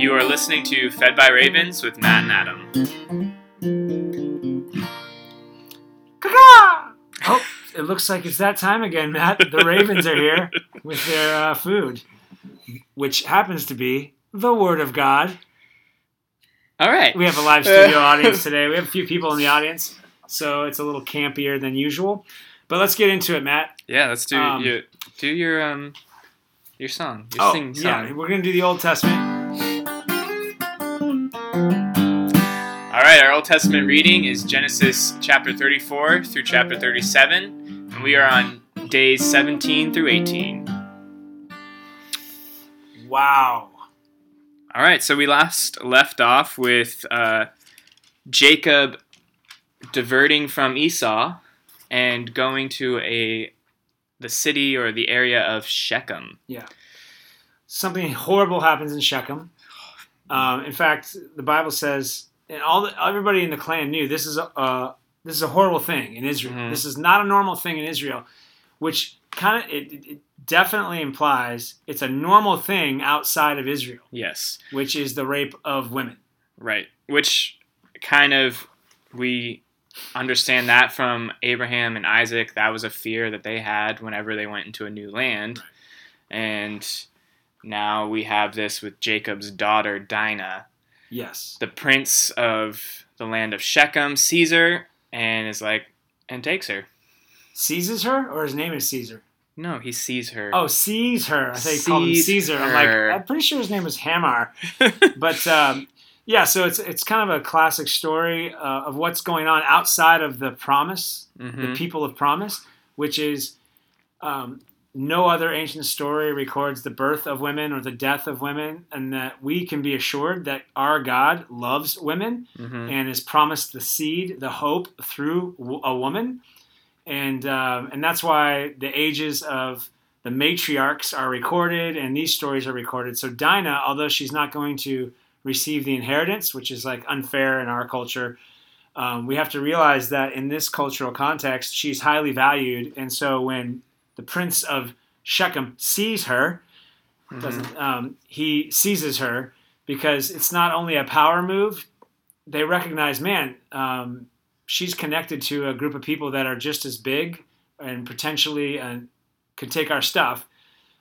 You are listening to Fed by Ravens with Matt and Adam. Oh, it looks like it's that time again, Matt. The Ravens are here with their uh, food, which happens to be the Word of God. All right. We have a live studio audience today. We have a few people in the audience, so it's a little campier than usual. But let's get into it, Matt. Yeah, let's do Um, your do your um your song. Your Oh, sing yeah, song. we're gonna do the Old Testament. Old Testament reading is Genesis chapter 34 through chapter 37, and we are on days 17 through 18. Wow. All right, so we last left off with uh, Jacob diverting from Esau and going to a the city or the area of Shechem. Yeah. Something horrible happens in Shechem. Um, in fact, the Bible says, and all the, everybody in the clan knew this is a uh, this is a horrible thing in Israel. Mhm. This is not a normal thing in Israel, which kind of it, it definitely implies it's a normal thing outside of Israel, Yes, which is the rape of women. right. Which kind of we understand that from Abraham and Isaac. That was a fear that they had whenever they went into a new land, and now we have this with Jacob's daughter Dinah. Yes. the prince of the land of Shechem, Caesar, and is like, and takes her. Seizes her, or his name is Caesar. No, he sees her. Oh, sees her. I thought you called him Caesar. I'm like, I'm pretty sure his name was Hamor. but um, yeah, so it's it's kind of a classic story uh, of what's going on outside of the promise, the Mhm. people of promise, which is um, no other ancient story records the birth of women or the death of women, and that we can be assured that our God loves women Mhm. and has promised the seed, the hope through a woman, and um, and that's why the ages of the matriarchs are recorded and these stories are recorded. So Dinah, although she's not going to receive the inheritance, which is like unfair in our culture, um, we have to realize that in this cultural context, she's highly valued, and so when the prince of Shechem sees her, Mhm. um, he seizes her because it's not only a power move. They recognize man um, she's connected to a group of people that are just as big and potentially uh, could take our stuff.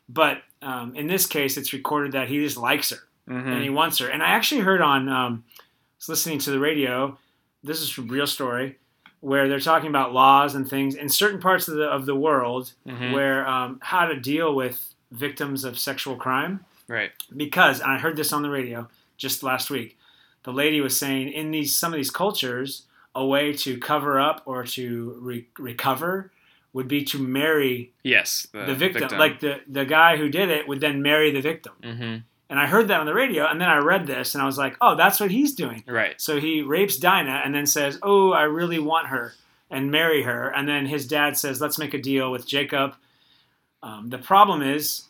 But um, in this case it's recorded that he just likes her Mhm. and he wants her. And i actually heard on um, I was listening to the radio. This is a real story where they're talking about laws and things in certain parts of the, of the world Mhm. where um, how to deal with victims of sexual crime Right. because I heard this on the radio just last week. The lady was saying in these some of these cultures, a way to cover up or to re- recover would be to marry Yes. The, the victim. Like the the guy who did it would then marry the victim. hmm And I heard that on the radio, and then I read this, and I was like, oh, that's what he's doing. Right. So he rapes Dinah, and then says, oh, I really want her, and marry her. And then his dad says, let's make a deal with Jacob. Um, the problem is,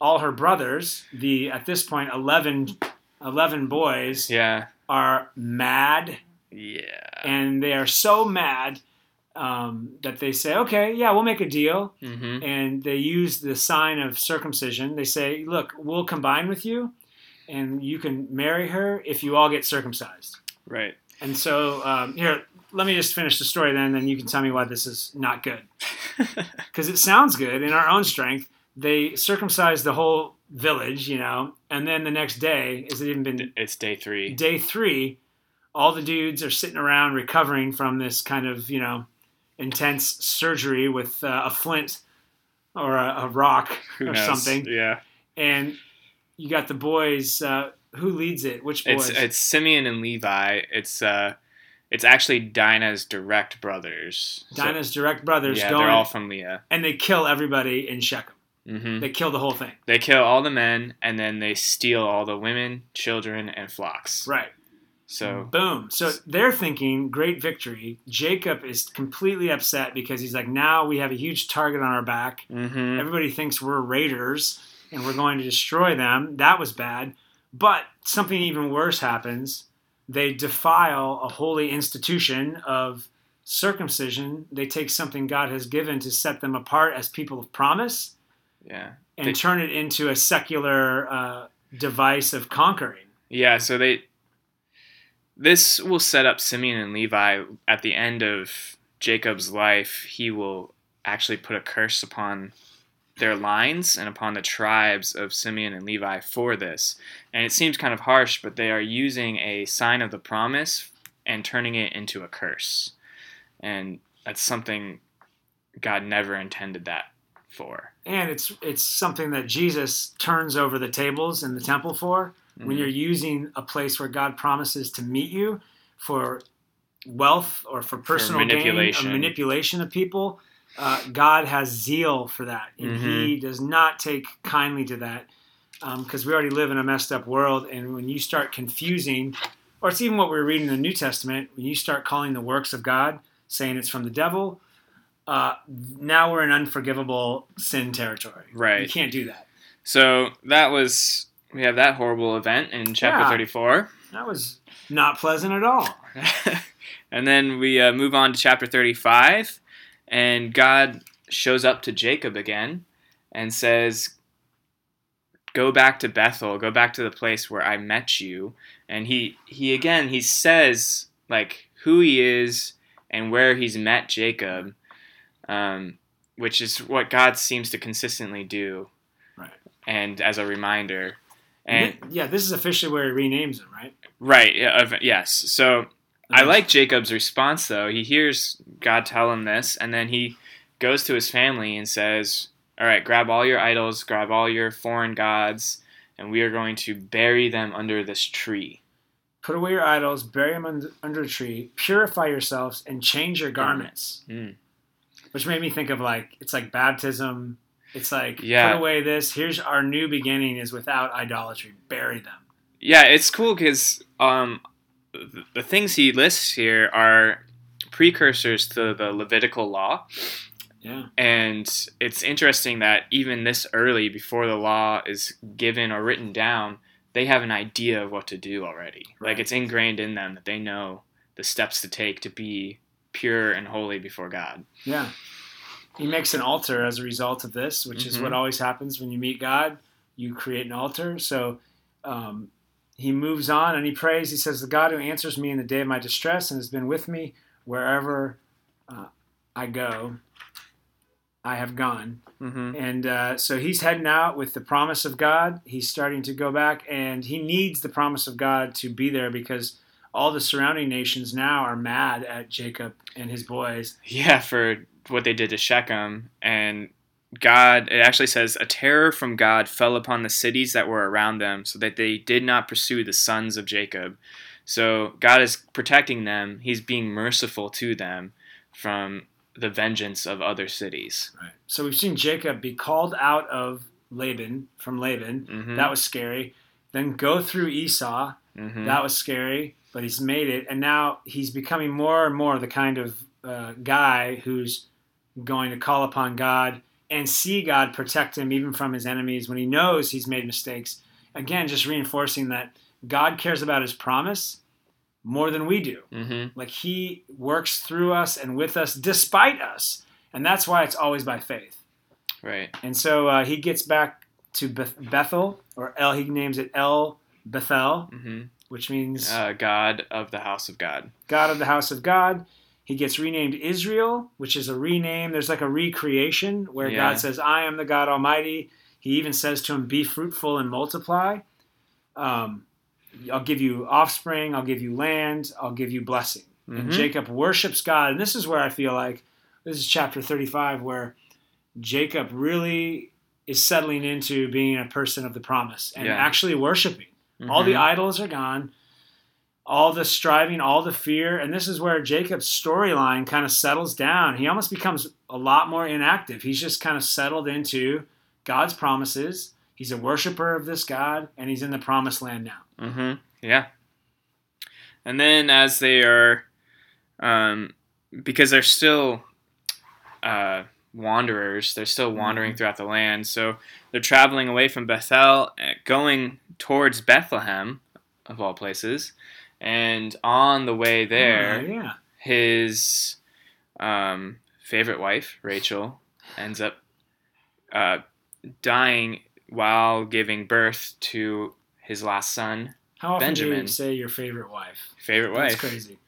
all her brothers, the at this point 11, 11 boys, Yeah. are mad, Yeah. and they are so mad um, that they say, okay, yeah, we'll make a deal hmm and they use the sign of circumcision. They say, "Look, we'll combine with you, and you can marry her if you all get circumcised." Right. And so, um, here, let me just finish the story, then, then you can tell me why this is not good. Because it sounds good in our own strength. They circumcised the whole village, you know, and then the next day, is it even been it's day three. day three? All the dudes are sitting around recovering from this kind of, you know, intense surgery with uh, a flint or a, a rock or something. Yeah. And you got the boys. Uh, who leads it? Which boys? It's it's Simeon and Levi. It's uh, it's actually Dinah's direct brothers. So- Dinah's direct brothers yeah, going, they're all from Leah. and they kill everybody in Shechem. hmm They kill the whole thing. They kill all the men and then they steal all the women, children, and flocks. Right. So Boom. So they're thinking great victory. Jacob is completely upset because he's like, now we have a huge target on our back. hmm Everybody thinks we're raiders and we're going to destroy them. That was bad. But something even worse happens. They defile a holy institution of circumcision. They take something God has given to set them apart as people of promise yeah. and They- turn it into a secular uh, device of conquering. Yeah, so they this will set up Simeon and Levi at the end of Jacob's life. He will actually put a curse upon their lines and upon the tribes of Simeon and Levi for this. And it seems kind of harsh, but they are using a sign of the promise and turning it into a curse. And that's something God never intended that for. And it's it's something that Jesus turns over the tables in the temple for when Mhm. you're using a place where God promises to meet you for wealth or for personal manipulation. gain, or manipulation of people. Uh, God has zeal for that, and He does not take kindly to that because we already live in a messed up world. And when you start confusing, or it's even what we're reading in the New Testament, when you start calling the works of God, saying it's from the devil, uh, now we're in unforgivable sin territory. Right. You can't do that. So that was we have that horrible event in chapter Yeah. 34. That was not pleasant at all. and then we uh, move on to chapter 35, and God shows up to Jacob again and says, Go back to Bethel, go back to the place where I met you. And he, he again, he says, like, who he is and where he's met Jacob, um, which is what God seems to consistently do. Right. And as a reminder. And yeah, this is officially where he renames him, right? Right. Yeah, yes. So I like Jacob's response though. He hears God tell him this, and then he goes to his family and says, "All right, grab all your idols, grab all your foreign gods, and we are going to bury them under this tree." Put away your idols, bury them under, under a tree, purify yourselves, and change your garments. Mm. Which made me think of like it's like baptism. It's like Yeah. put away this. Here's our new beginning is without idolatry. Bury them. Yeah, it's cool because um, the, the things he lists here are precursors to the Levitical law. Yeah. And it's interesting that even this early, before the law is given or written down, they have an idea of what to do already. Like it's ingrained in them that they know the steps to take to be pure and holy before God. Yeah. He makes an altar as a result of this, which is Mhm. what always happens when you meet God. You create an altar. So um, he moves on and he prays. He says, The God who answers me in the day of my distress and has been with me wherever uh, I go, I have gone. Mm-hmm. And uh, so he's heading out with the promise of God. He's starting to go back, and he needs the promise of God to be there because all the surrounding nations now are mad at Jacob and his boys. Yeah, for what they did to Shechem. And God, it actually says, a terror from God fell upon the cities that were around them, so that they did not pursue the sons of Jacob. So God is protecting them, He's being merciful to them from the vengeance of other cities. Right. So we've seen Jacob be called out of Laban from Laban. Mm-hmm. That was scary. Then go through Esau. mm-hmm. That was scary, but he's made it, and now he's becoming more and more the kind of uh, guy who's going to call upon God and see God protect him even from his enemies when he knows he's made mistakes. Again, just reinforcing that God cares about his promise more than we do. mm-hmm. Like he works through us and with us despite us, and that's why it's always by faith. Right. And so uh, he gets back to Beth- Bethel, or El. He names it El Bethel, Mm-hmm. which means Uh, God of the house of God. God of the house of God. He gets renamed Israel, which is a rename. There's like a recreation where Yeah. God says, I am the God Almighty. He even says to him, Be fruitful and multiply. Um, I'll give you offspring. I'll give you land. I'll give you blessing. And Mhm. Jacob worships God. And this is where I feel like this is chapter 35, where Jacob really is settling into being a person of the promise and Yeah. actually worshiping. All the Mhm. idols are gone. All the striving, all the fear, and this is where Jacob's storyline kind of settles down. He almost becomes a lot more inactive. He's just kind of settled into God's promises. He's a worshiper of this God, and he's in the promised land now. Mm-hmm. Yeah. And then as they are, um, because they're still uh, wanderers, they're still wandering Mhm. throughout the land. So they're traveling away from Bethel, uh, going towards Bethlehem, of all places. And on the way there, Uh, yeah, his um, favorite wife, Rachel, ends up uh, dying while giving birth to his last son, How often do you Benjamin. say your favorite wife? favorite That's wife. crazy.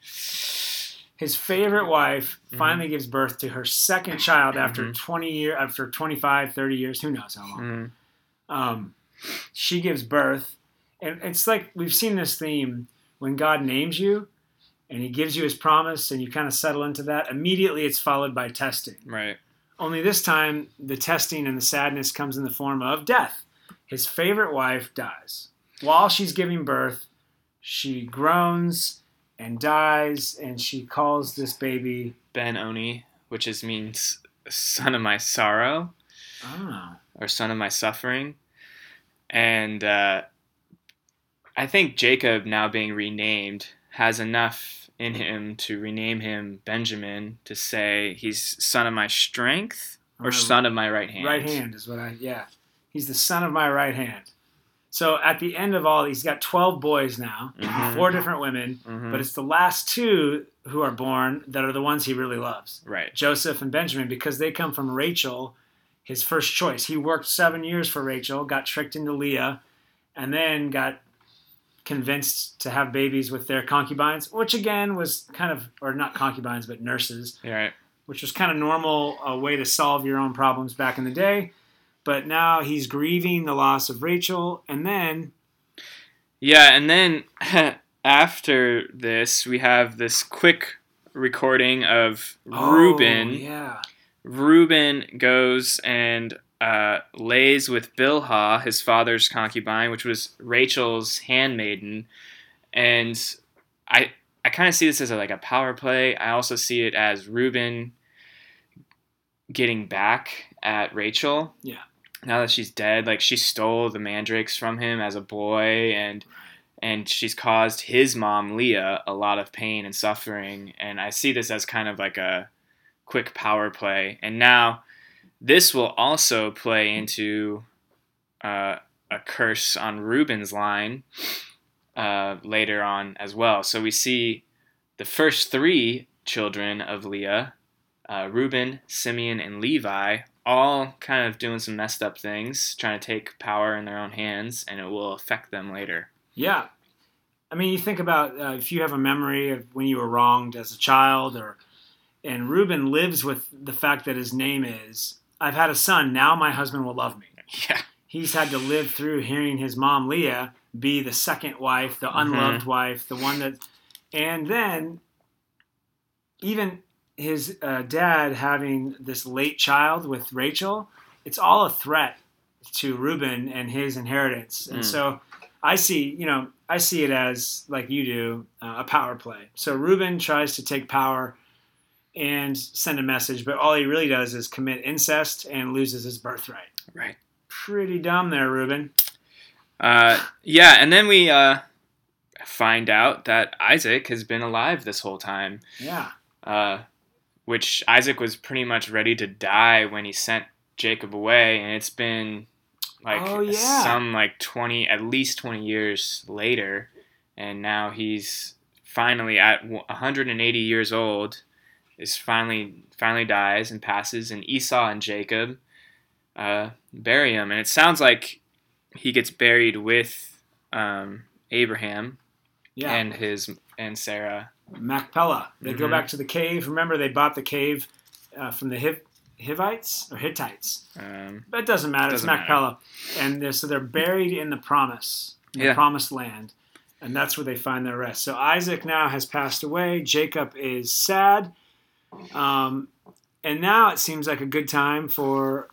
His favorite wife Mhm. finally gives birth to her second child after Mhm. 20 year after 25, 30 years, who knows how long. Mhm. Um, she gives birth, and it's like we've seen this theme when God names you and he gives you his promise and you kind of settle into that, immediately it's followed by testing. Right. Only this time, the testing and the sadness comes in the form of death. His favorite wife dies. While she's giving birth, she groans and dies, and she calls this baby, Ben Oni, which is means son of my sorrow oh, or son of my suffering. And uh, I think Jacob, now being renamed, has enough in him to rename him Benjamin to say he's son of my strength or my son of my right hand. right hand is what I, yeah. He's the son of my right hand. So at the end of all, he's got 12 boys now, Mhm. four different women, Mhm. but it's the last two who are born that are the ones he really loves. right. Joseph and Benjamin because they come from Rachel, his first choice. He worked seven years for Rachel, got tricked into Leah, and then got convinced to have babies with their concubines, which again was kind of, or not concubines, but nurses, You're right. which was kind of normal a way to solve your own problems back in the day. But now he's grieving the loss of Rachel, and then Yeah, and then after this, we have this quick recording of oh, Reuben. Oh, yeah, Reuben goes and uh, lays with Bilhah, his father's concubine, which was Rachel's handmaiden, and I I kind of see this as a, like a power play. I also see it as Reuben getting back at Rachel. Yeah. Now that she's dead, like she stole the mandrakes from him as a boy, and and she's caused his mom Leah a lot of pain and suffering. And I see this as kind of like a quick power play. And now this will also play into uh, a curse on Reuben's line uh, later on as well. So we see the first three children of Leah, uh, Reuben, Simeon, and Levi, all kind of doing some messed up things, trying to take power in their own hands, and it will affect them later. Yeah. I mean, you think about uh, if you have a memory of when you were wronged as a child, or and Reuben lives with the fact that his name is I've had a son. Now my husband will love me. Yeah. He's had to live through hearing his mom Leah be the second wife, the Mhm. unloved wife, the one that, and then even his uh, dad having this late child with Rachel. It's all a threat to Reuben and his inheritance, and Mm. so I see, you know, I see it as like you do, uh, a power play. So Reuben tries to take power and send a message, but all he really does is commit incest and loses his birthright. Right. Pretty dumb there, Reuben. Uh, yeah, and then we uh, find out that Isaac has been alive this whole time, Yeah. uh, which Isaac was pretty much ready to die when he sent Jacob away, and it's been like Oh, yeah. some like 20, at least 20 years later, and now he's finally at 180 years old, is finally finally dies and passes, and Esau and Jacob uh, bury him, and it sounds like he gets buried with um, Abraham Yeah. and his and Sarah. Machpelah. They go Mhm. back to the cave. Remember, they bought the cave uh, from the Hiv- Hivites or Hittites. Um, But it doesn't matter. Doesn't it's Machpelah. And they're, so they're buried in the promise, the Yeah. promised land. And that's where they find their rest. So Isaac now has passed away. Jacob is sad. Um, and now it seems like a good time for,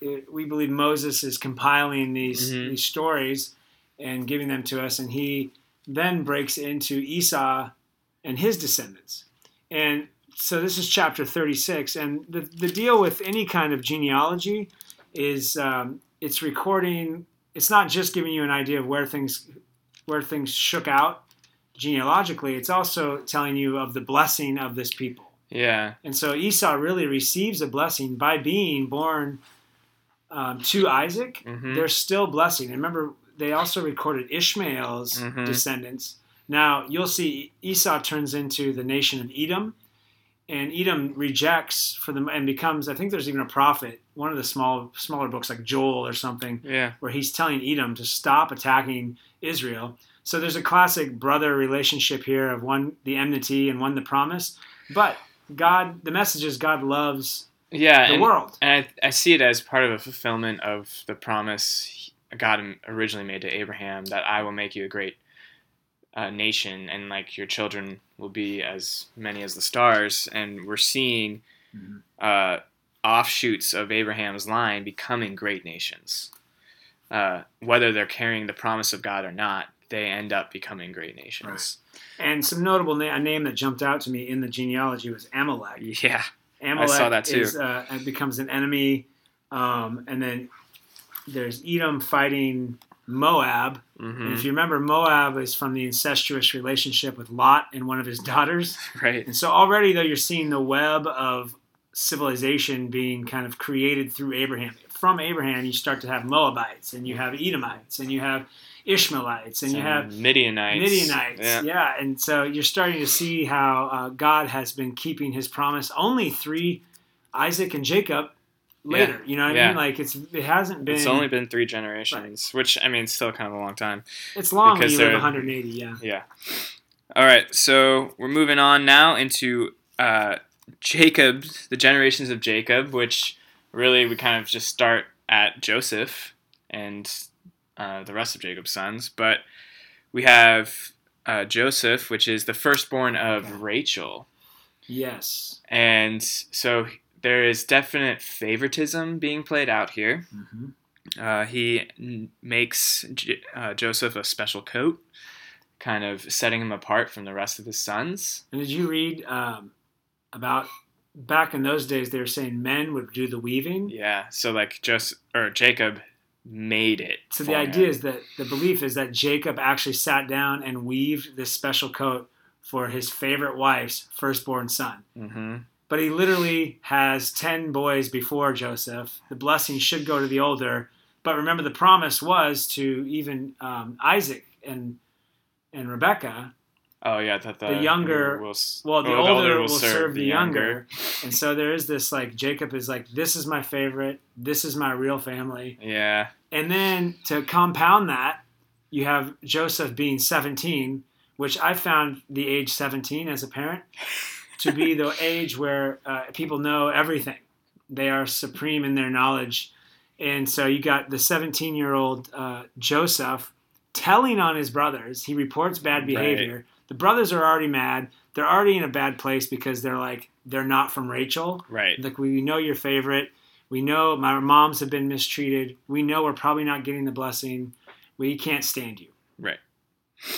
it, we believe Moses is compiling these, Mhm. these stories and giving them to us. And he then breaks into Esau and his descendants. And so this is chapter 36. And the, the deal with any kind of genealogy is um, it's recording, it's not just giving you an idea of where things where things shook out genealogically, it's also telling you of the blessing of this people. Yeah, And so Esau really receives a blessing by being born um, to Isaac. Mhm. There's still blessing. And remember, they also recorded Ishmael's Mhm. descendants. Now you'll see Esau turns into the nation of Edom, and Edom rejects for them and becomes. I think there's even a prophet, one of the small smaller books like Joel or something, Yeah. where he's telling Edom to stop attacking Israel. So there's a classic brother relationship here of one the enmity and one the promise. But God, the message is God loves Yeah. the and, world. and I, I see it as part of a fulfillment of the promise God originally made to Abraham that I will make you a great uh, nation and like your children will be as many as the stars. And we're seeing Mhm. uh, offshoots of Abraham's line becoming great nations. Uh, whether they're carrying the promise of God or not, they end up becoming great nations. And some notable na- a name that jumped out to me in the genealogy was Amalek. Yeah. Amalek I saw that too. Is, uh, becomes an enemy, um, and then there's Edom fighting Moab. hmm And if you remember, Moab is from the incestuous relationship with Lot and one of his daughters. Right. And so already, though, you're seeing the web of civilization being kind of created through Abraham. From Abraham, you start to have Moabites, and you have Edomites, and you have Ishmaelites, and you have Midianites. Midianites. Yeah. Yeah. and so you're starting to see how uh, God has been keeping His promise. Only three, Isaac and Jacob, later. You know what I mean? Like it's it hasn't been. It's only been three generations, which I mean, still kind of a long time. it's long when because you live they're- 180. Yeah. Yeah. All right, so we're moving on now into uh, Jacob, the generations of Jacob, which really we kind of just start at Joseph and uh, the rest of Jacob's sons. But we have uh, Joseph, which is the firstborn of Okay. Rachel. Yes. And so there is definite favoritism being played out here. hmm Uh, he n- makes J- uh, Joseph a special coat, kind of setting him apart from the rest of his sons. And did you read um, about back in those days? They were saying men would do the weaving. Yeah, so like just or Jacob made it. So the idea him. is that the belief is that Jacob actually sat down and weaved this special coat for his favorite wife's firstborn son. Mhm. But he literally has 10 boys before Joseph. The blessing should go to the older. But remember, the promise was to even um, Isaac and and Rebecca. Oh yeah, that the, The younger- will, Well, the oh, older will serve, the younger. younger. And so there is this like, Jacob is like, this is my favorite. This is my real family. Yeah, And then to compound that, you have Joseph being 17, which I found the age 17 as a parent to be the age where uh, people know everything. They are supreme in their knowledge. And so you got the 17 year old uh, Joseph telling on his brothers. He reports bad behavior. The brothers are already mad. They're already in a bad place because they're like, they're not from Rachel. right. Like we know your favorite. We know my moms have been mistreated. We know we're probably not getting the blessing. We can't stand you. Right.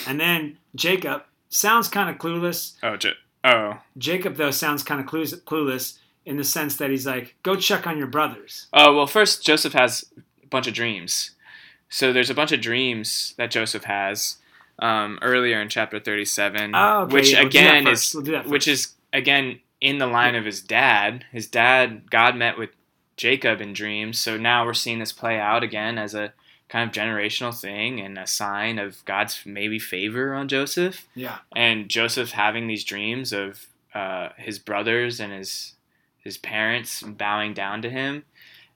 And then Jacob sounds kind of clueless. Oh, J- oh, Jacob though sounds kind of clueless, clueless in the sense that he's like, "Go check on your brothers." oh. Well, first Joseph has a bunch of dreams. So there's a bunch of dreams that Joseph has um, earlier in chapter 37, Oh, okay. which yeah, we'll again is We'll which is again in the line of his dad. His dad, God met with Jacob in dreams, so now we're seeing this play out again as a kind of generational thing and a sign of God's maybe favor on Joseph. yeah, And Joseph having these dreams of uh, his brothers and his his parents bowing down to him,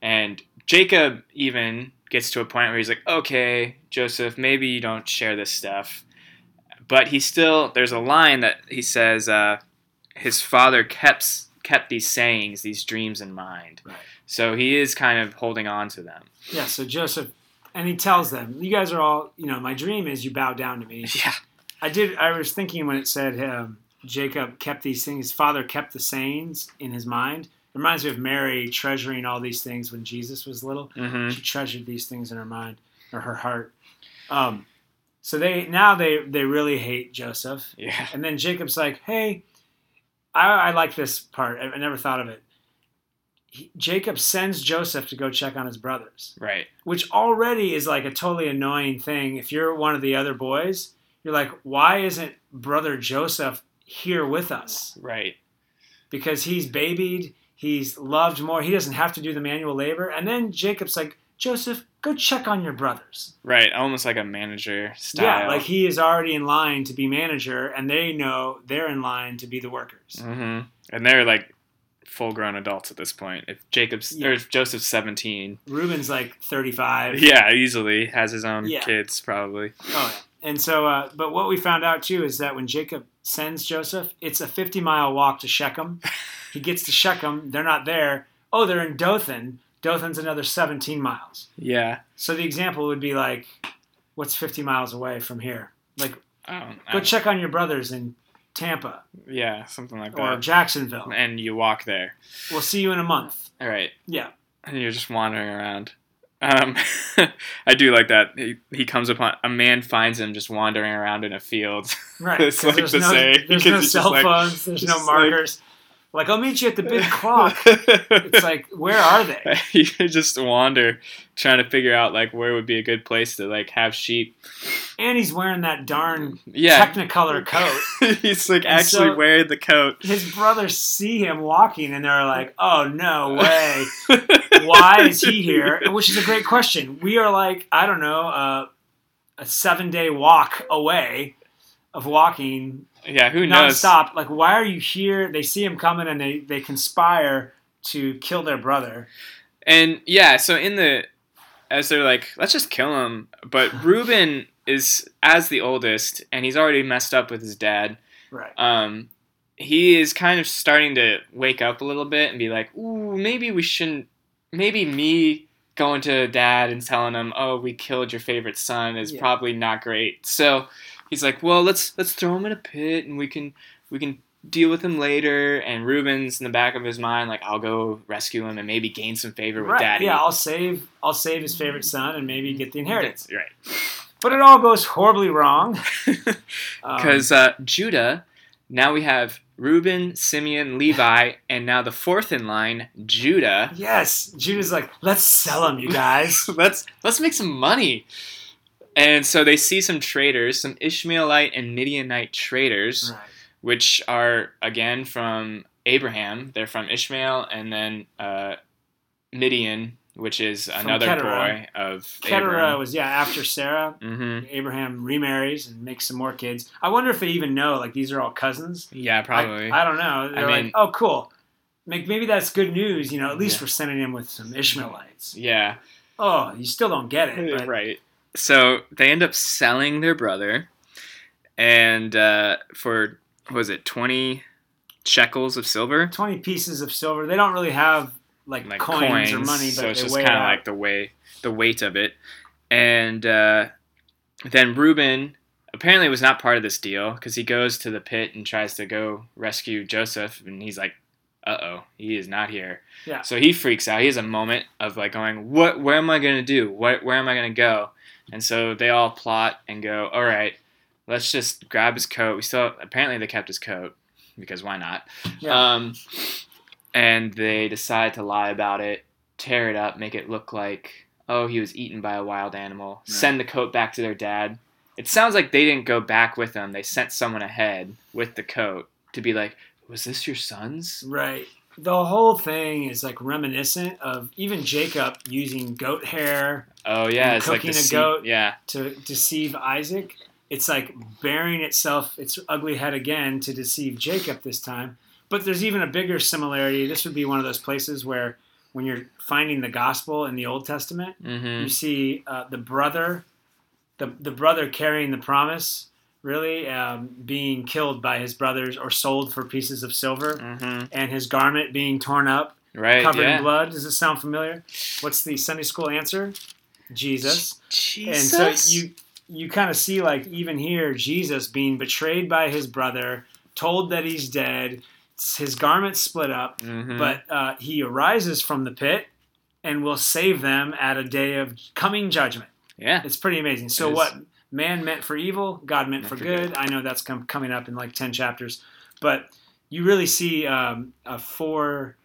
and Jacob even gets to a point where he's like, "Okay, Joseph, maybe you don't share this stuff." But he still there's a line that he says uh, his father kept kept these sayings, these dreams in mind. Right. So he is kind of holding on to them. yeah. So Joseph, and he tells them, "You guys are all, you know, my dream is you bow down to me." Yeah. I did. I was thinking when it said um, Jacob kept these things. His father kept the sayings in his mind. It reminds me of Mary treasuring all these things when Jesus was little. hmm She treasured these things in her mind or her heart. Um, so they now they they really hate Joseph. Yeah. And then Jacob's like, "Hey, I, I like this part. I, I never thought of it." He, Jacob sends Joseph to go check on his brothers Right. which already is like a totally annoying thing. If you're one of the other boys, you're like, why isn't brother Joseph here with us? Right. Because he's babied, he's loved more, he doesn't have to do the manual labor. And then Jacob's like, Joseph, go check on your brothers. Right. Almost like a manager style. Yeah, like he is already in line to be manager, and they know they're in line to be the workers. Mm-hmm. and they're like full grown adults at this point. If Jacob's Yeah. or if Joseph's seventeen, Reuben's like 35. yeah, easily has his own Yeah. kids probably. Oh, yeah. And so, uh, but what we found out too is that when Jacob sends Joseph, it's a 50 mile walk to Shechem. He gets to Shechem, they're not there. Oh, they're in Dothan. Dothan's another 17 miles. Yeah. So the example would be like, what's 50 miles away from here? Like, go check on your brothers in Tampa yeah, something like that. or. Jacksonville. And you walk there. We'll see you in a month. All right. Yeah. and you're just wandering around. Um, I do like that. He, he comes upon a man finds him just wandering around in a field. Right. It's like there's the no, saying, there's no cell like- phones. There's no just like- markers. Like, I'll meet you at the big clock. It's like, where are they? you just wander, trying to figure out like where would be a good place to like have sheep. And he's wearing that darn Yeah, Technicolor coat. he's like And actually so- wearing the coat. His brothers see him walking and they're like, oh, no way. Why is he here? Which is a great question. We are like, I don't know, uh, a seven day walk away of walking yeah, who knows? nonstop. Like, why are you here? They see him coming and they, they conspire to kill their brother. And yeah, so in the as they're like, let's just kill him. But Reuben is as the oldest, and he's already messed up with his dad. Right. um, he is kind of starting to wake up a little bit and be like, "Ooh, maybe we shouldn't. Maybe me going to dad and telling him, oh, we killed your favorite son is Yeah. probably not great." So he's like, "Well, let's let's throw him in a pit and we can we can deal with him later." And Reuben's in the back of his mind, like, "I'll go rescue him and maybe gain some favor with Right. daddy." Yeah, I'll save I'll save his favorite son and maybe get the inheritance. right? But it all goes horribly wrong. Um, Because uh, Judah, now we have Reuben, Simeon, Levi, and now the fourth in line, Judah. yes, Judah's like, let's sell him, you guys. let's let's make some money. And so they see some traders, some Ishmaelite and Midianite traders, right. which are again from Abraham. They're from Ishmael, and then uh, Midian, which is From another Keturah. boy of Keturah was yeah after Sarah. hmm Abraham remarries and makes some more kids. I wonder if they even know like these are all cousins. Yeah, probably. I, don't know. They're mean- like, oh, cool. Maybe that's good news. You know, at least Yeah. we're sending him with some Ishmaelites. yeah. Oh, you still don't get it. Right. So they end up selling their brother, and uh, for what was it twenty shekels of silver, Twenty pieces of silver. They don't really have like, like coins, or money, but so it's just kind of like the way the weight of it. And uh, then Reuben apparently was not part of this deal because he goes to the pit and tries to go rescue Joseph, and he's like, "Uh oh, he is not here." Yeah. So he freaks out. He has a moment of like going, "What? Where am I gonna do? What? Where am I gonna go?" And so they all plot and go, "All right, let's just grab his coat." We still apparently they kept his coat because why not? Yeah. Um, and they decide to lie about it, tear it up, make it look like oh he was eaten by a wild animal. Right. Send the coat back to their dad. It sounds like they didn't go back with him. They sent someone ahead with the coat to be like, was this your son's? Right. The whole thing is like reminiscent of even Jacob using goat hair Oh yeah, it's like cooking the a goat. Yeah, to deceive Isaac. It's like bearing itself its ugly head again to deceive Jacob this time. But there's even a bigger similarity. This would be one of those places where when you're finding the gospel in the Old Testament, mm-hmm. you see uh, the brother, the, the brother carrying the promise, really um, being killed by his brothers or sold for pieces of silver, Mm-hmm. and his garment being torn up Right. covered yeah. in blood. Does it sound familiar? What's the Sunday school answer? Jesus. Jesus. And so you you kind of see like even here Jesus being betrayed by his brother, told that he's dead, his garments split up, Mhm. but uh, he arises from the pit and will save them at a day of coming judgment. yeah. It's pretty amazing. So what man meant for evil, God meant Meant for for good. good. I know that's com- coming up in like ten chapters, but you really see um, a four,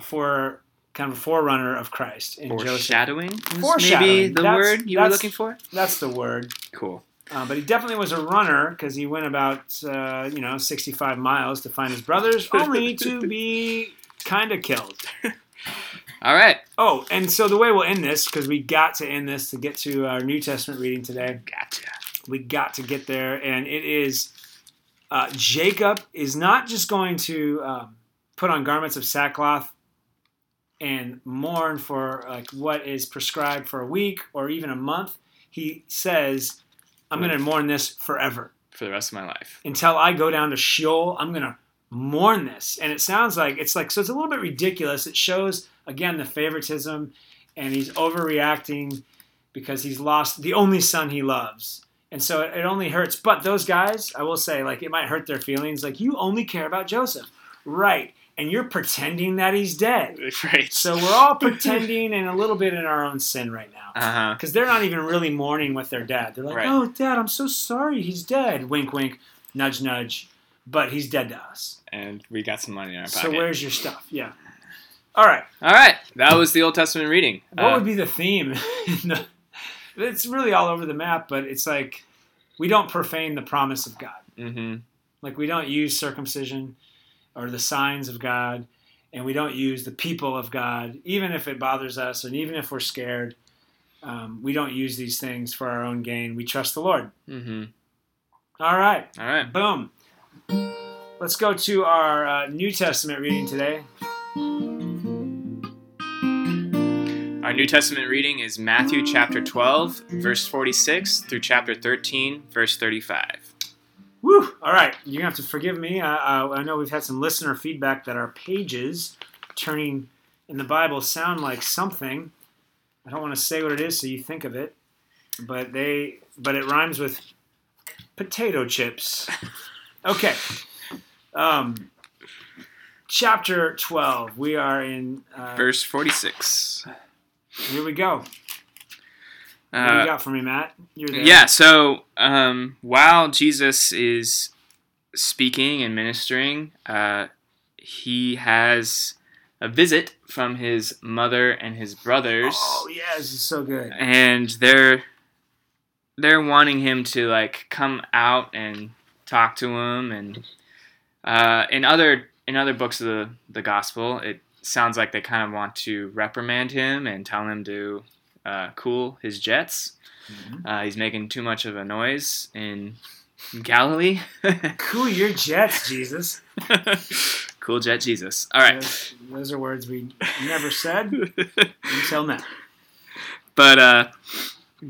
four kind of a forerunner of Christ in Joseph. Foreshadowing. Maybe the That's- word you were looking for. That's the word. Cool. Uh, but he definitely was a runner because he went about uh, you know 65 miles to find his brothers, only to be kind of killed. All right. Oh, and so the way we'll end this because we got to end this to get to our New Testament reading today. Gotcha. We got to get there, and it is uh, Jacob is not just going to um, put on garments of sackcloth and mourn for like what is prescribed for a week or even a month, he says, I'm going to mourn this forever. For the rest of my life. Until I go down to Sheol, I'm going to mourn this. And it sounds like it's like, so it's a little bit ridiculous. It shows, again, the favoritism, and he's overreacting because he's lost the only son he loves. And so it, it only hurts. But those guys, I will say, like, it might hurt their feelings. Like, you only care about Joseph. Right. And you're pretending that he's dead. Right. So we're all pretending and a little bit in our own sin right now. Uh-huh. Because they're not even really mourning with their dad. They're like, Right. oh, dad, I'm so sorry. He's dead. Wink, wink, nudge, nudge. But he's dead to us. And we got some money in our pocket. So where's your stuff? Yeah. All right. All right. That was the Old Testament reading. What Uh, would be the theme? It's really all over the map, but it's like we don't profane the promise of God. mm-hmm. Like we don't use circumcision or the signs of God, and we don't use the people of God, even if it bothers us and even if we're scared. Um, we don't use these things for our own gain. We trust the Lord. Mm-hmm. All right. All right. Boom. Let's go to our uh, New Testament reading today. Our New Testament reading is Matthew chapter 12, verse 46 through chapter 13, verse 35. Woo! All right, you're gonna have to forgive me. Uh, uh, I know we've had some listener feedback that our pages turning in the Bible sound like something. I don't want to say what it is, so you think of it, but they, but it rhymes with potato chips. Okay. Um, chapter 12. We are in. Uh, Verse 46. Here we go. What do you Uh, got for me, Matt? You're there. yeah, so um, while Jesus is speaking and ministering, uh, he has a visit from his mother and his brothers. Oh yeah, this is so good. and they're they're wanting him to like come out and talk to him and uh, in other in other books of the, the gospel it sounds like they kind of want to reprimand him and tell him to uh, cool his jets Mhm. uh, he's making too much of a noise in galilee Cool your jets, Jesus. cool jet jesus all right Those, those are words we never said until now. but uh,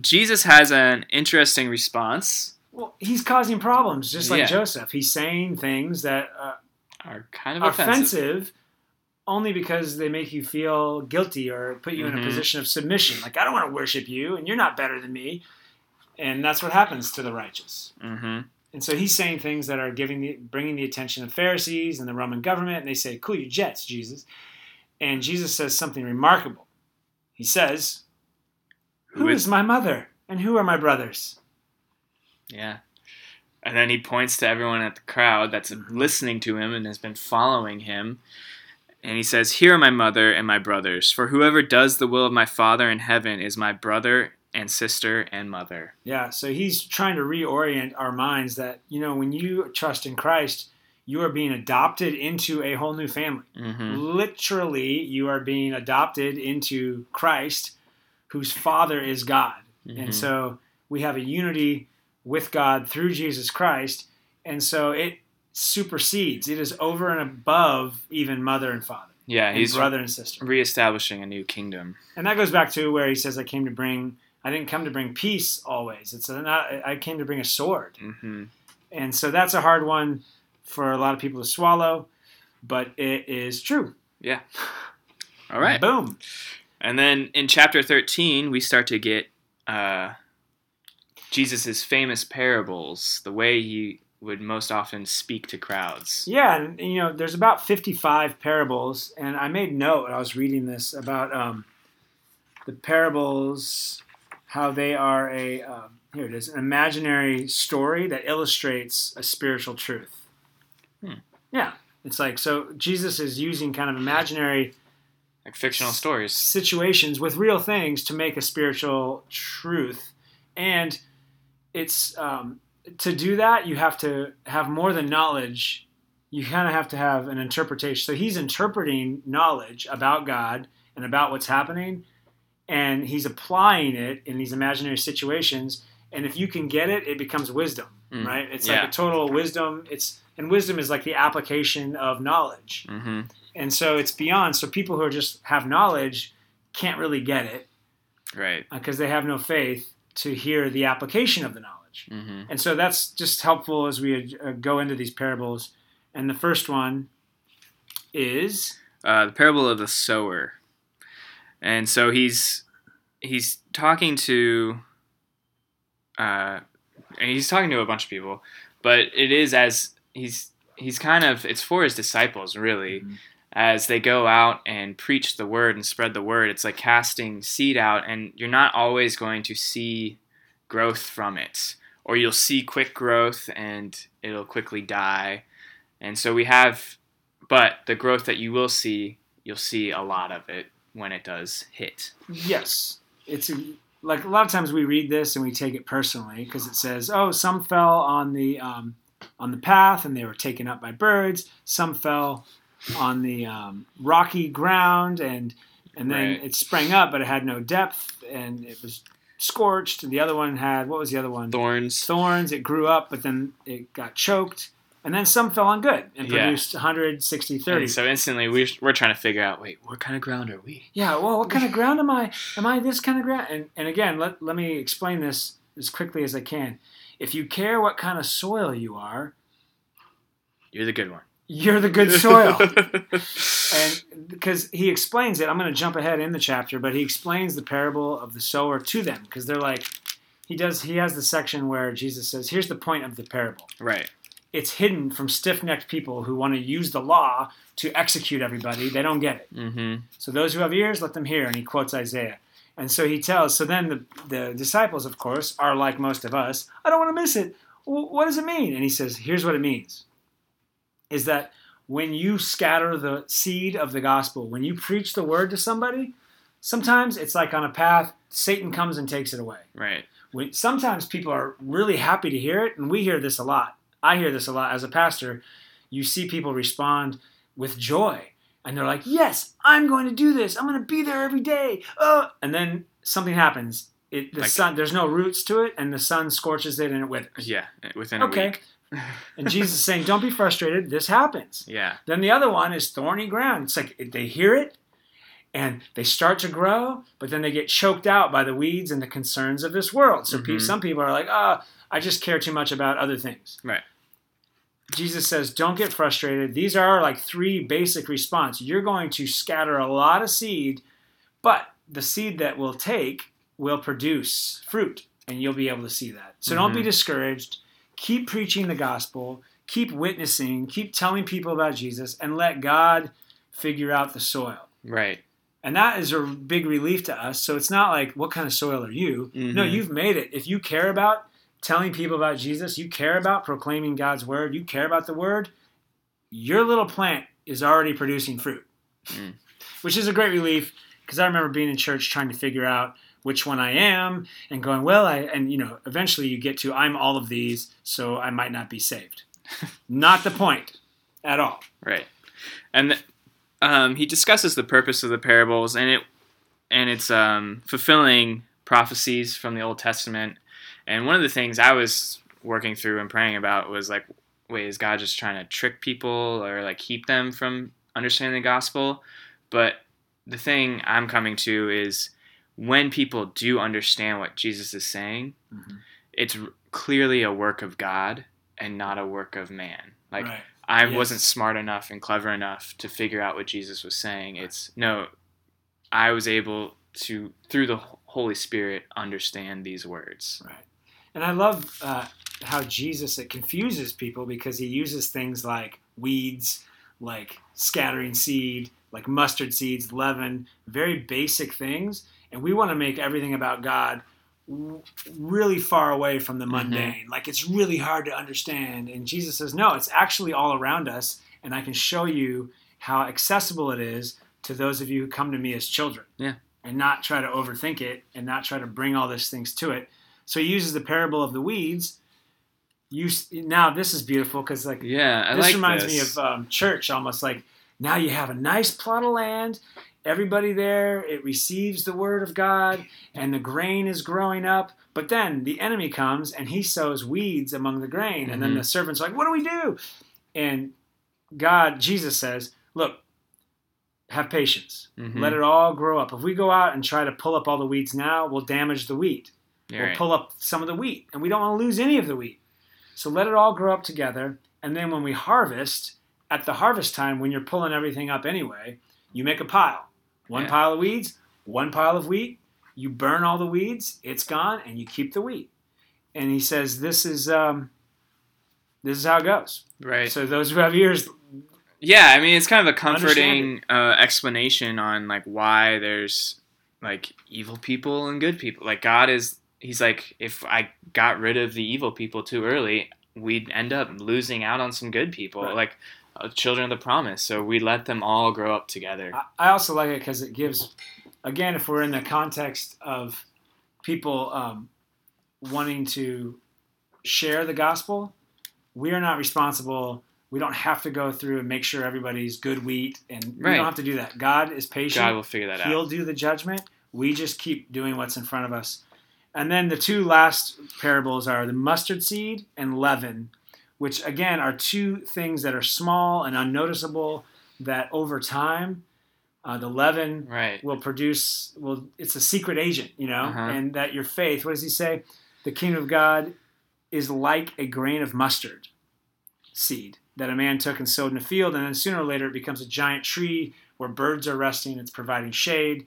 jesus has an interesting response Well, he's causing problems, just like Yeah. Joseph. He's saying things that uh, are kind of offensive. offensive only because they make you feel guilty or put you in Mhm. a position of submission. Like, I don't want to worship you, and you're not better than me. And that's what happens to the righteous. hmm And so he's saying things that are giving the, bringing the attention of Pharisees and the Roman government, and they say, "Cool your jets, Jesus." And Jesus says something remarkable. He says, "Who is my mother, and who are my brothers?" Yeah. And then he points to everyone at the crowd that's Mhm. listening to him and has been following him. And he says, Here are my mother and my brothers. For whoever does the will of my Father in heaven is my brother and sister and mother. Yeah. So he's trying to reorient our minds that you know when you trust in Christ, you are being adopted into a whole new family. hmm Literally, you are being adopted into Christ, whose Father is God. Mm-hmm. And so we have a unity with God through Jesus Christ. And so it supersedes, it is over and above even mother and father, yeah, and he's brother and sister. reestablishing a new kingdom. And that goes back to where he says, I came to bring, I didn't come to bring peace always. It's not, I came to bring a sword. hmm And so that's a hard one for a lot of people to swallow, but it is true. Yeah. All right. Boom. And then in chapter 13, we start to get uh, Jesus' famous parables, the way he would most often speak to crowds. Yeah, and you know, there's about 55 parables, and I made note. I was reading this about um, the parables, how they are a um, here it is, an imaginary story that illustrates a spiritual truth. Hmm. Yeah, it's like so Jesus is using kind of imaginary Like fictional stories. situations with real things to make a spiritual truth, and it's um, to do that you have to have more than knowledge you kind of have to have an interpretation so he's interpreting knowledge about god and about what's happening and he's applying it in these imaginary situations and if you can get it it becomes wisdom Mm, right it's yeah. like a total wisdom it's and wisdom is like the application of knowledge. Mm-hmm. And so it's beyond. So people who are just have knowledge can't really get it Right. because they have no faith to hear the application of the knowledge. Mm-hmm. And so that's just helpful as we uh, go into these parables. And the first one is uh, the parable of the sower, and so he's he's talking to uh, and he's talking to a bunch of people, but it is as he's he's kind of it's for his disciples really Mhm. as they go out and preach the word and spread the word. It's like casting seed out, and you're not always going to see growth from it, or you'll see quick growth and it'll quickly die. And so we have, but the growth that you will see, you'll see a lot of it when it does hit. yes. It's a, like a lot of times we read this and we take it personally because it says, "Oh, some fell on the um, on the path and they were taken up by birds. Some fell on the um, rocky ground and and then Right. it sprang up, but it had no depth and it was scorched. And the other one had what was the other one? Thorns. thorns. It grew up, but then it got choked. And then some fell on good and Yeah. produced 160, 30. And so instantly we, we're trying to figure out, wait, what kind of ground are we? yeah, well, what kind of ground am I? Am I this kind of ground? And, and again, let, let me explain this as quickly as I can. If you care what kind of soil you are, You're the good one. You're the good soil. and because he explains it, I'm going to jump ahead in the chapter, but he explains the parable of the sower to them because they're like, he does. He has the section where Jesus says, "Here's the point of the parable." right. it's hidden from stiff-necked people who want to use the law to execute everybody. They don't get it. Mm-hmm. So those who have ears, let them hear. And he quotes Isaiah. And so he tells. So then the, the disciples, of course, are like most of us. I don't want to miss it. Well, what does it mean? And he says, here's what it means: is that when you scatter the seed of the gospel, when you preach the word to somebody, sometimes it's like on a path. Satan comes and takes it away Right. when, sometimes people are really happy to hear it, and we hear this a lot. I hear this a lot as a pastor. You see people respond with joy, and they're like, "Yes, I'm going to do this. I'm going to be there every day." Uh, and then something happens. It, the Like- sun, there's no roots to it, and the sun scorches it, and it withers. Yeah. Within a Okay. week. And Jesus is saying, "Don't be frustrated. This happens." Yeah. Then the other one is thorny ground. It's like they hear it and they start to grow, but then they get choked out by the weeds and the concerns of this world. So pe- Mhm. some people are like, oh, I just care too much about other things. Right. Jesus says, don't get frustrated. These are like three basic response. You're going to scatter a lot of seed, but the seed that will take will produce fruit, and you'll be able to see that. So don't be Mhm. discouraged. Keep preaching the gospel. Keep witnessing. Keep telling people about Jesus, and let God figure out the soil. Right. And that is a big relief to us. So it's not like, what kind of soil are you? No, Mhm. you've made it. If you care about telling people about Jesus, you care about proclaiming God's word, you care about the word, your little plant is already producing fruit, Mm. which is a great relief because I remember being in church trying to figure out which one I am and going, well, I, and you know, eventually you get to, I'm all of these, so I might not be saved. not the point at all. Right. And um, he discusses the purpose of the parables, and it and it's um, fulfilling prophecies from the Old Testament. And one of the things I was working through and praying about was like, wait, is God just trying to trick people or like keep them from understanding the gospel? But the thing I'm coming to is when people do understand what Jesus is saying, it's clearly a work of God and not a work of man. Like right. I Yes. wasn't smart enough and clever enough to figure out what Jesus was saying. It's no, I was able to, through the Holy Spirit, understand these words. Right. And I love uh, how Jesus it confuses people because he uses things like weeds, like scattering seed, like mustard seeds, leaven, very basic things, and we want to make everything about God really far away from the Mhm. mundane. Like it's really hard to understand. And Jesus says, "No, it's actually all around us, and I can show you how accessible it is to those of you who come to me as children." Yeah. And not try to overthink it and not try to bring all these things to it. So he uses the parable of the weeds. You now this is beautiful because like Yeah, I this like reminds this. me of um, church almost like now you have a nice plot of land everybody there it receives the word of god and the grain is growing up but then the enemy comes and he sows weeds among the grain and then Mhm. the servants are like what do we do And God, Jesus says, look, have patience. Mhm. Let it all grow up. If we go out and try to pull up all the weeds now, we'll damage the wheat. We'll right. pull up some of the wheat, and we don't want to lose any of the wheat. So let it all grow up together. And then when we harvest, at the harvest time, when you're pulling everything up anyway, you make a pile. One Yeah. pile of weeds, one pile of wheat. You burn all the weeds, it's gone, and you keep the wheat. And he says, "This is um, this is how it goes." right. So those who have ears, Yeah, I mean it's kind of a comforting uh, explanation on like why there's like evil people and good people. Like God is, He's like, if I got rid of the evil people too early, we'd end up losing out on some good people, Right. like children of the promise. So we let them all grow up together. I- also like it because it gives, again, if we're in the context of people um, wanting to share the gospel, we are not responsible. We don't have to go through and make sure everybody's good wheat, and we don't have to do that. God is patient. God will figure that He'll out. do the judgment. We just keep doing what's in front of us. And then the two last parables are the mustard seed and leaven, which again are two things that are small and unnoticeable that over time, uh, the leaven Right. will produce, will it's a secret agent, you know, Uh-huh. and that your faith, what does he say? The kingdom of God is like a grain of mustard seed that a man took and sowed in a field, and then sooner or later it becomes a giant tree where birds are resting, it's providing shade.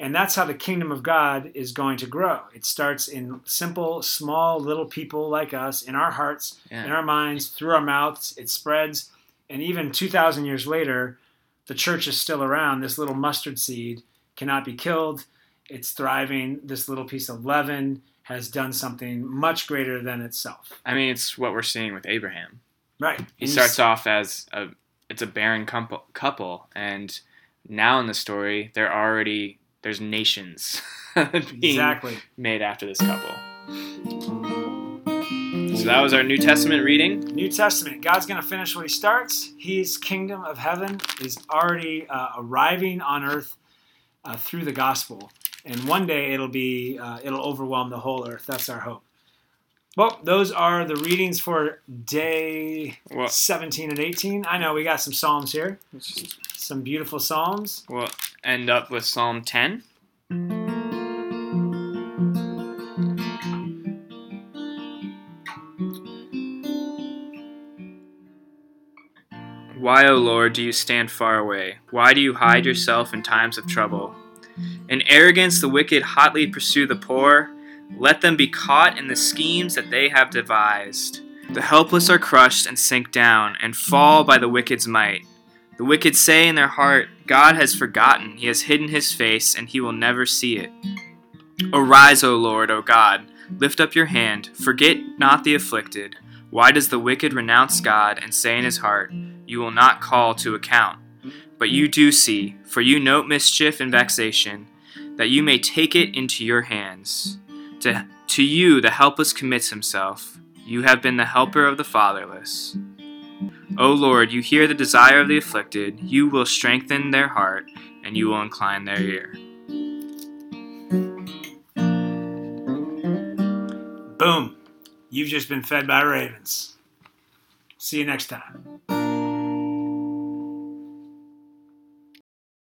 And that's how the kingdom of God is going to grow. It starts in simple, small, little people like us, in our hearts, Yeah. in our minds, through our mouths. It spreads. And even 2,000 years later, the church is still around. This little mustard seed cannot be killed. It's thriving. This little piece of leaven has done something much greater than itself. I mean, it's what we're seeing with Abraham. Right. He starts off as a it's a barren couple, couple and now in the story they're already there's nations being Exactly. made after this couple. So that was our New Testament reading. New Testament. God's going to finish what He starts. His kingdom of heaven is already uh, arriving on earth uh, through the gospel, and one day it'll be uh, it'll overwhelm the whole earth. That's our hope. Well, those are the readings for day Well, 17 and 18. I know we got some psalms here, some beautiful psalms. we'll end up with Psalm 10. Why, O Lord, do you stand far away? Why do you hide yourself in times of trouble? In arrogance, the wicked hotly pursue the poor. Let them be caught in the schemes that they have devised. The helpless are crushed and sink down, and fall by the wicked's might. The wicked say in their heart, God has forgotten, he has hidden his face, and he will never see it. Arise, O Lord, O God, lift up your hand, forget not the afflicted. Why does the wicked renounce God and say in his heart, You will not call to account? But you do see, for you note mischief and vexation, that you may take it into your hands. To, to you the helpless commits himself. You have been the helper of the fatherless. O Lord, you hear the desire of the afflicted, you will strengthen their heart, and you will incline their ear. Boom. You've just been fed by ravens. See you next time.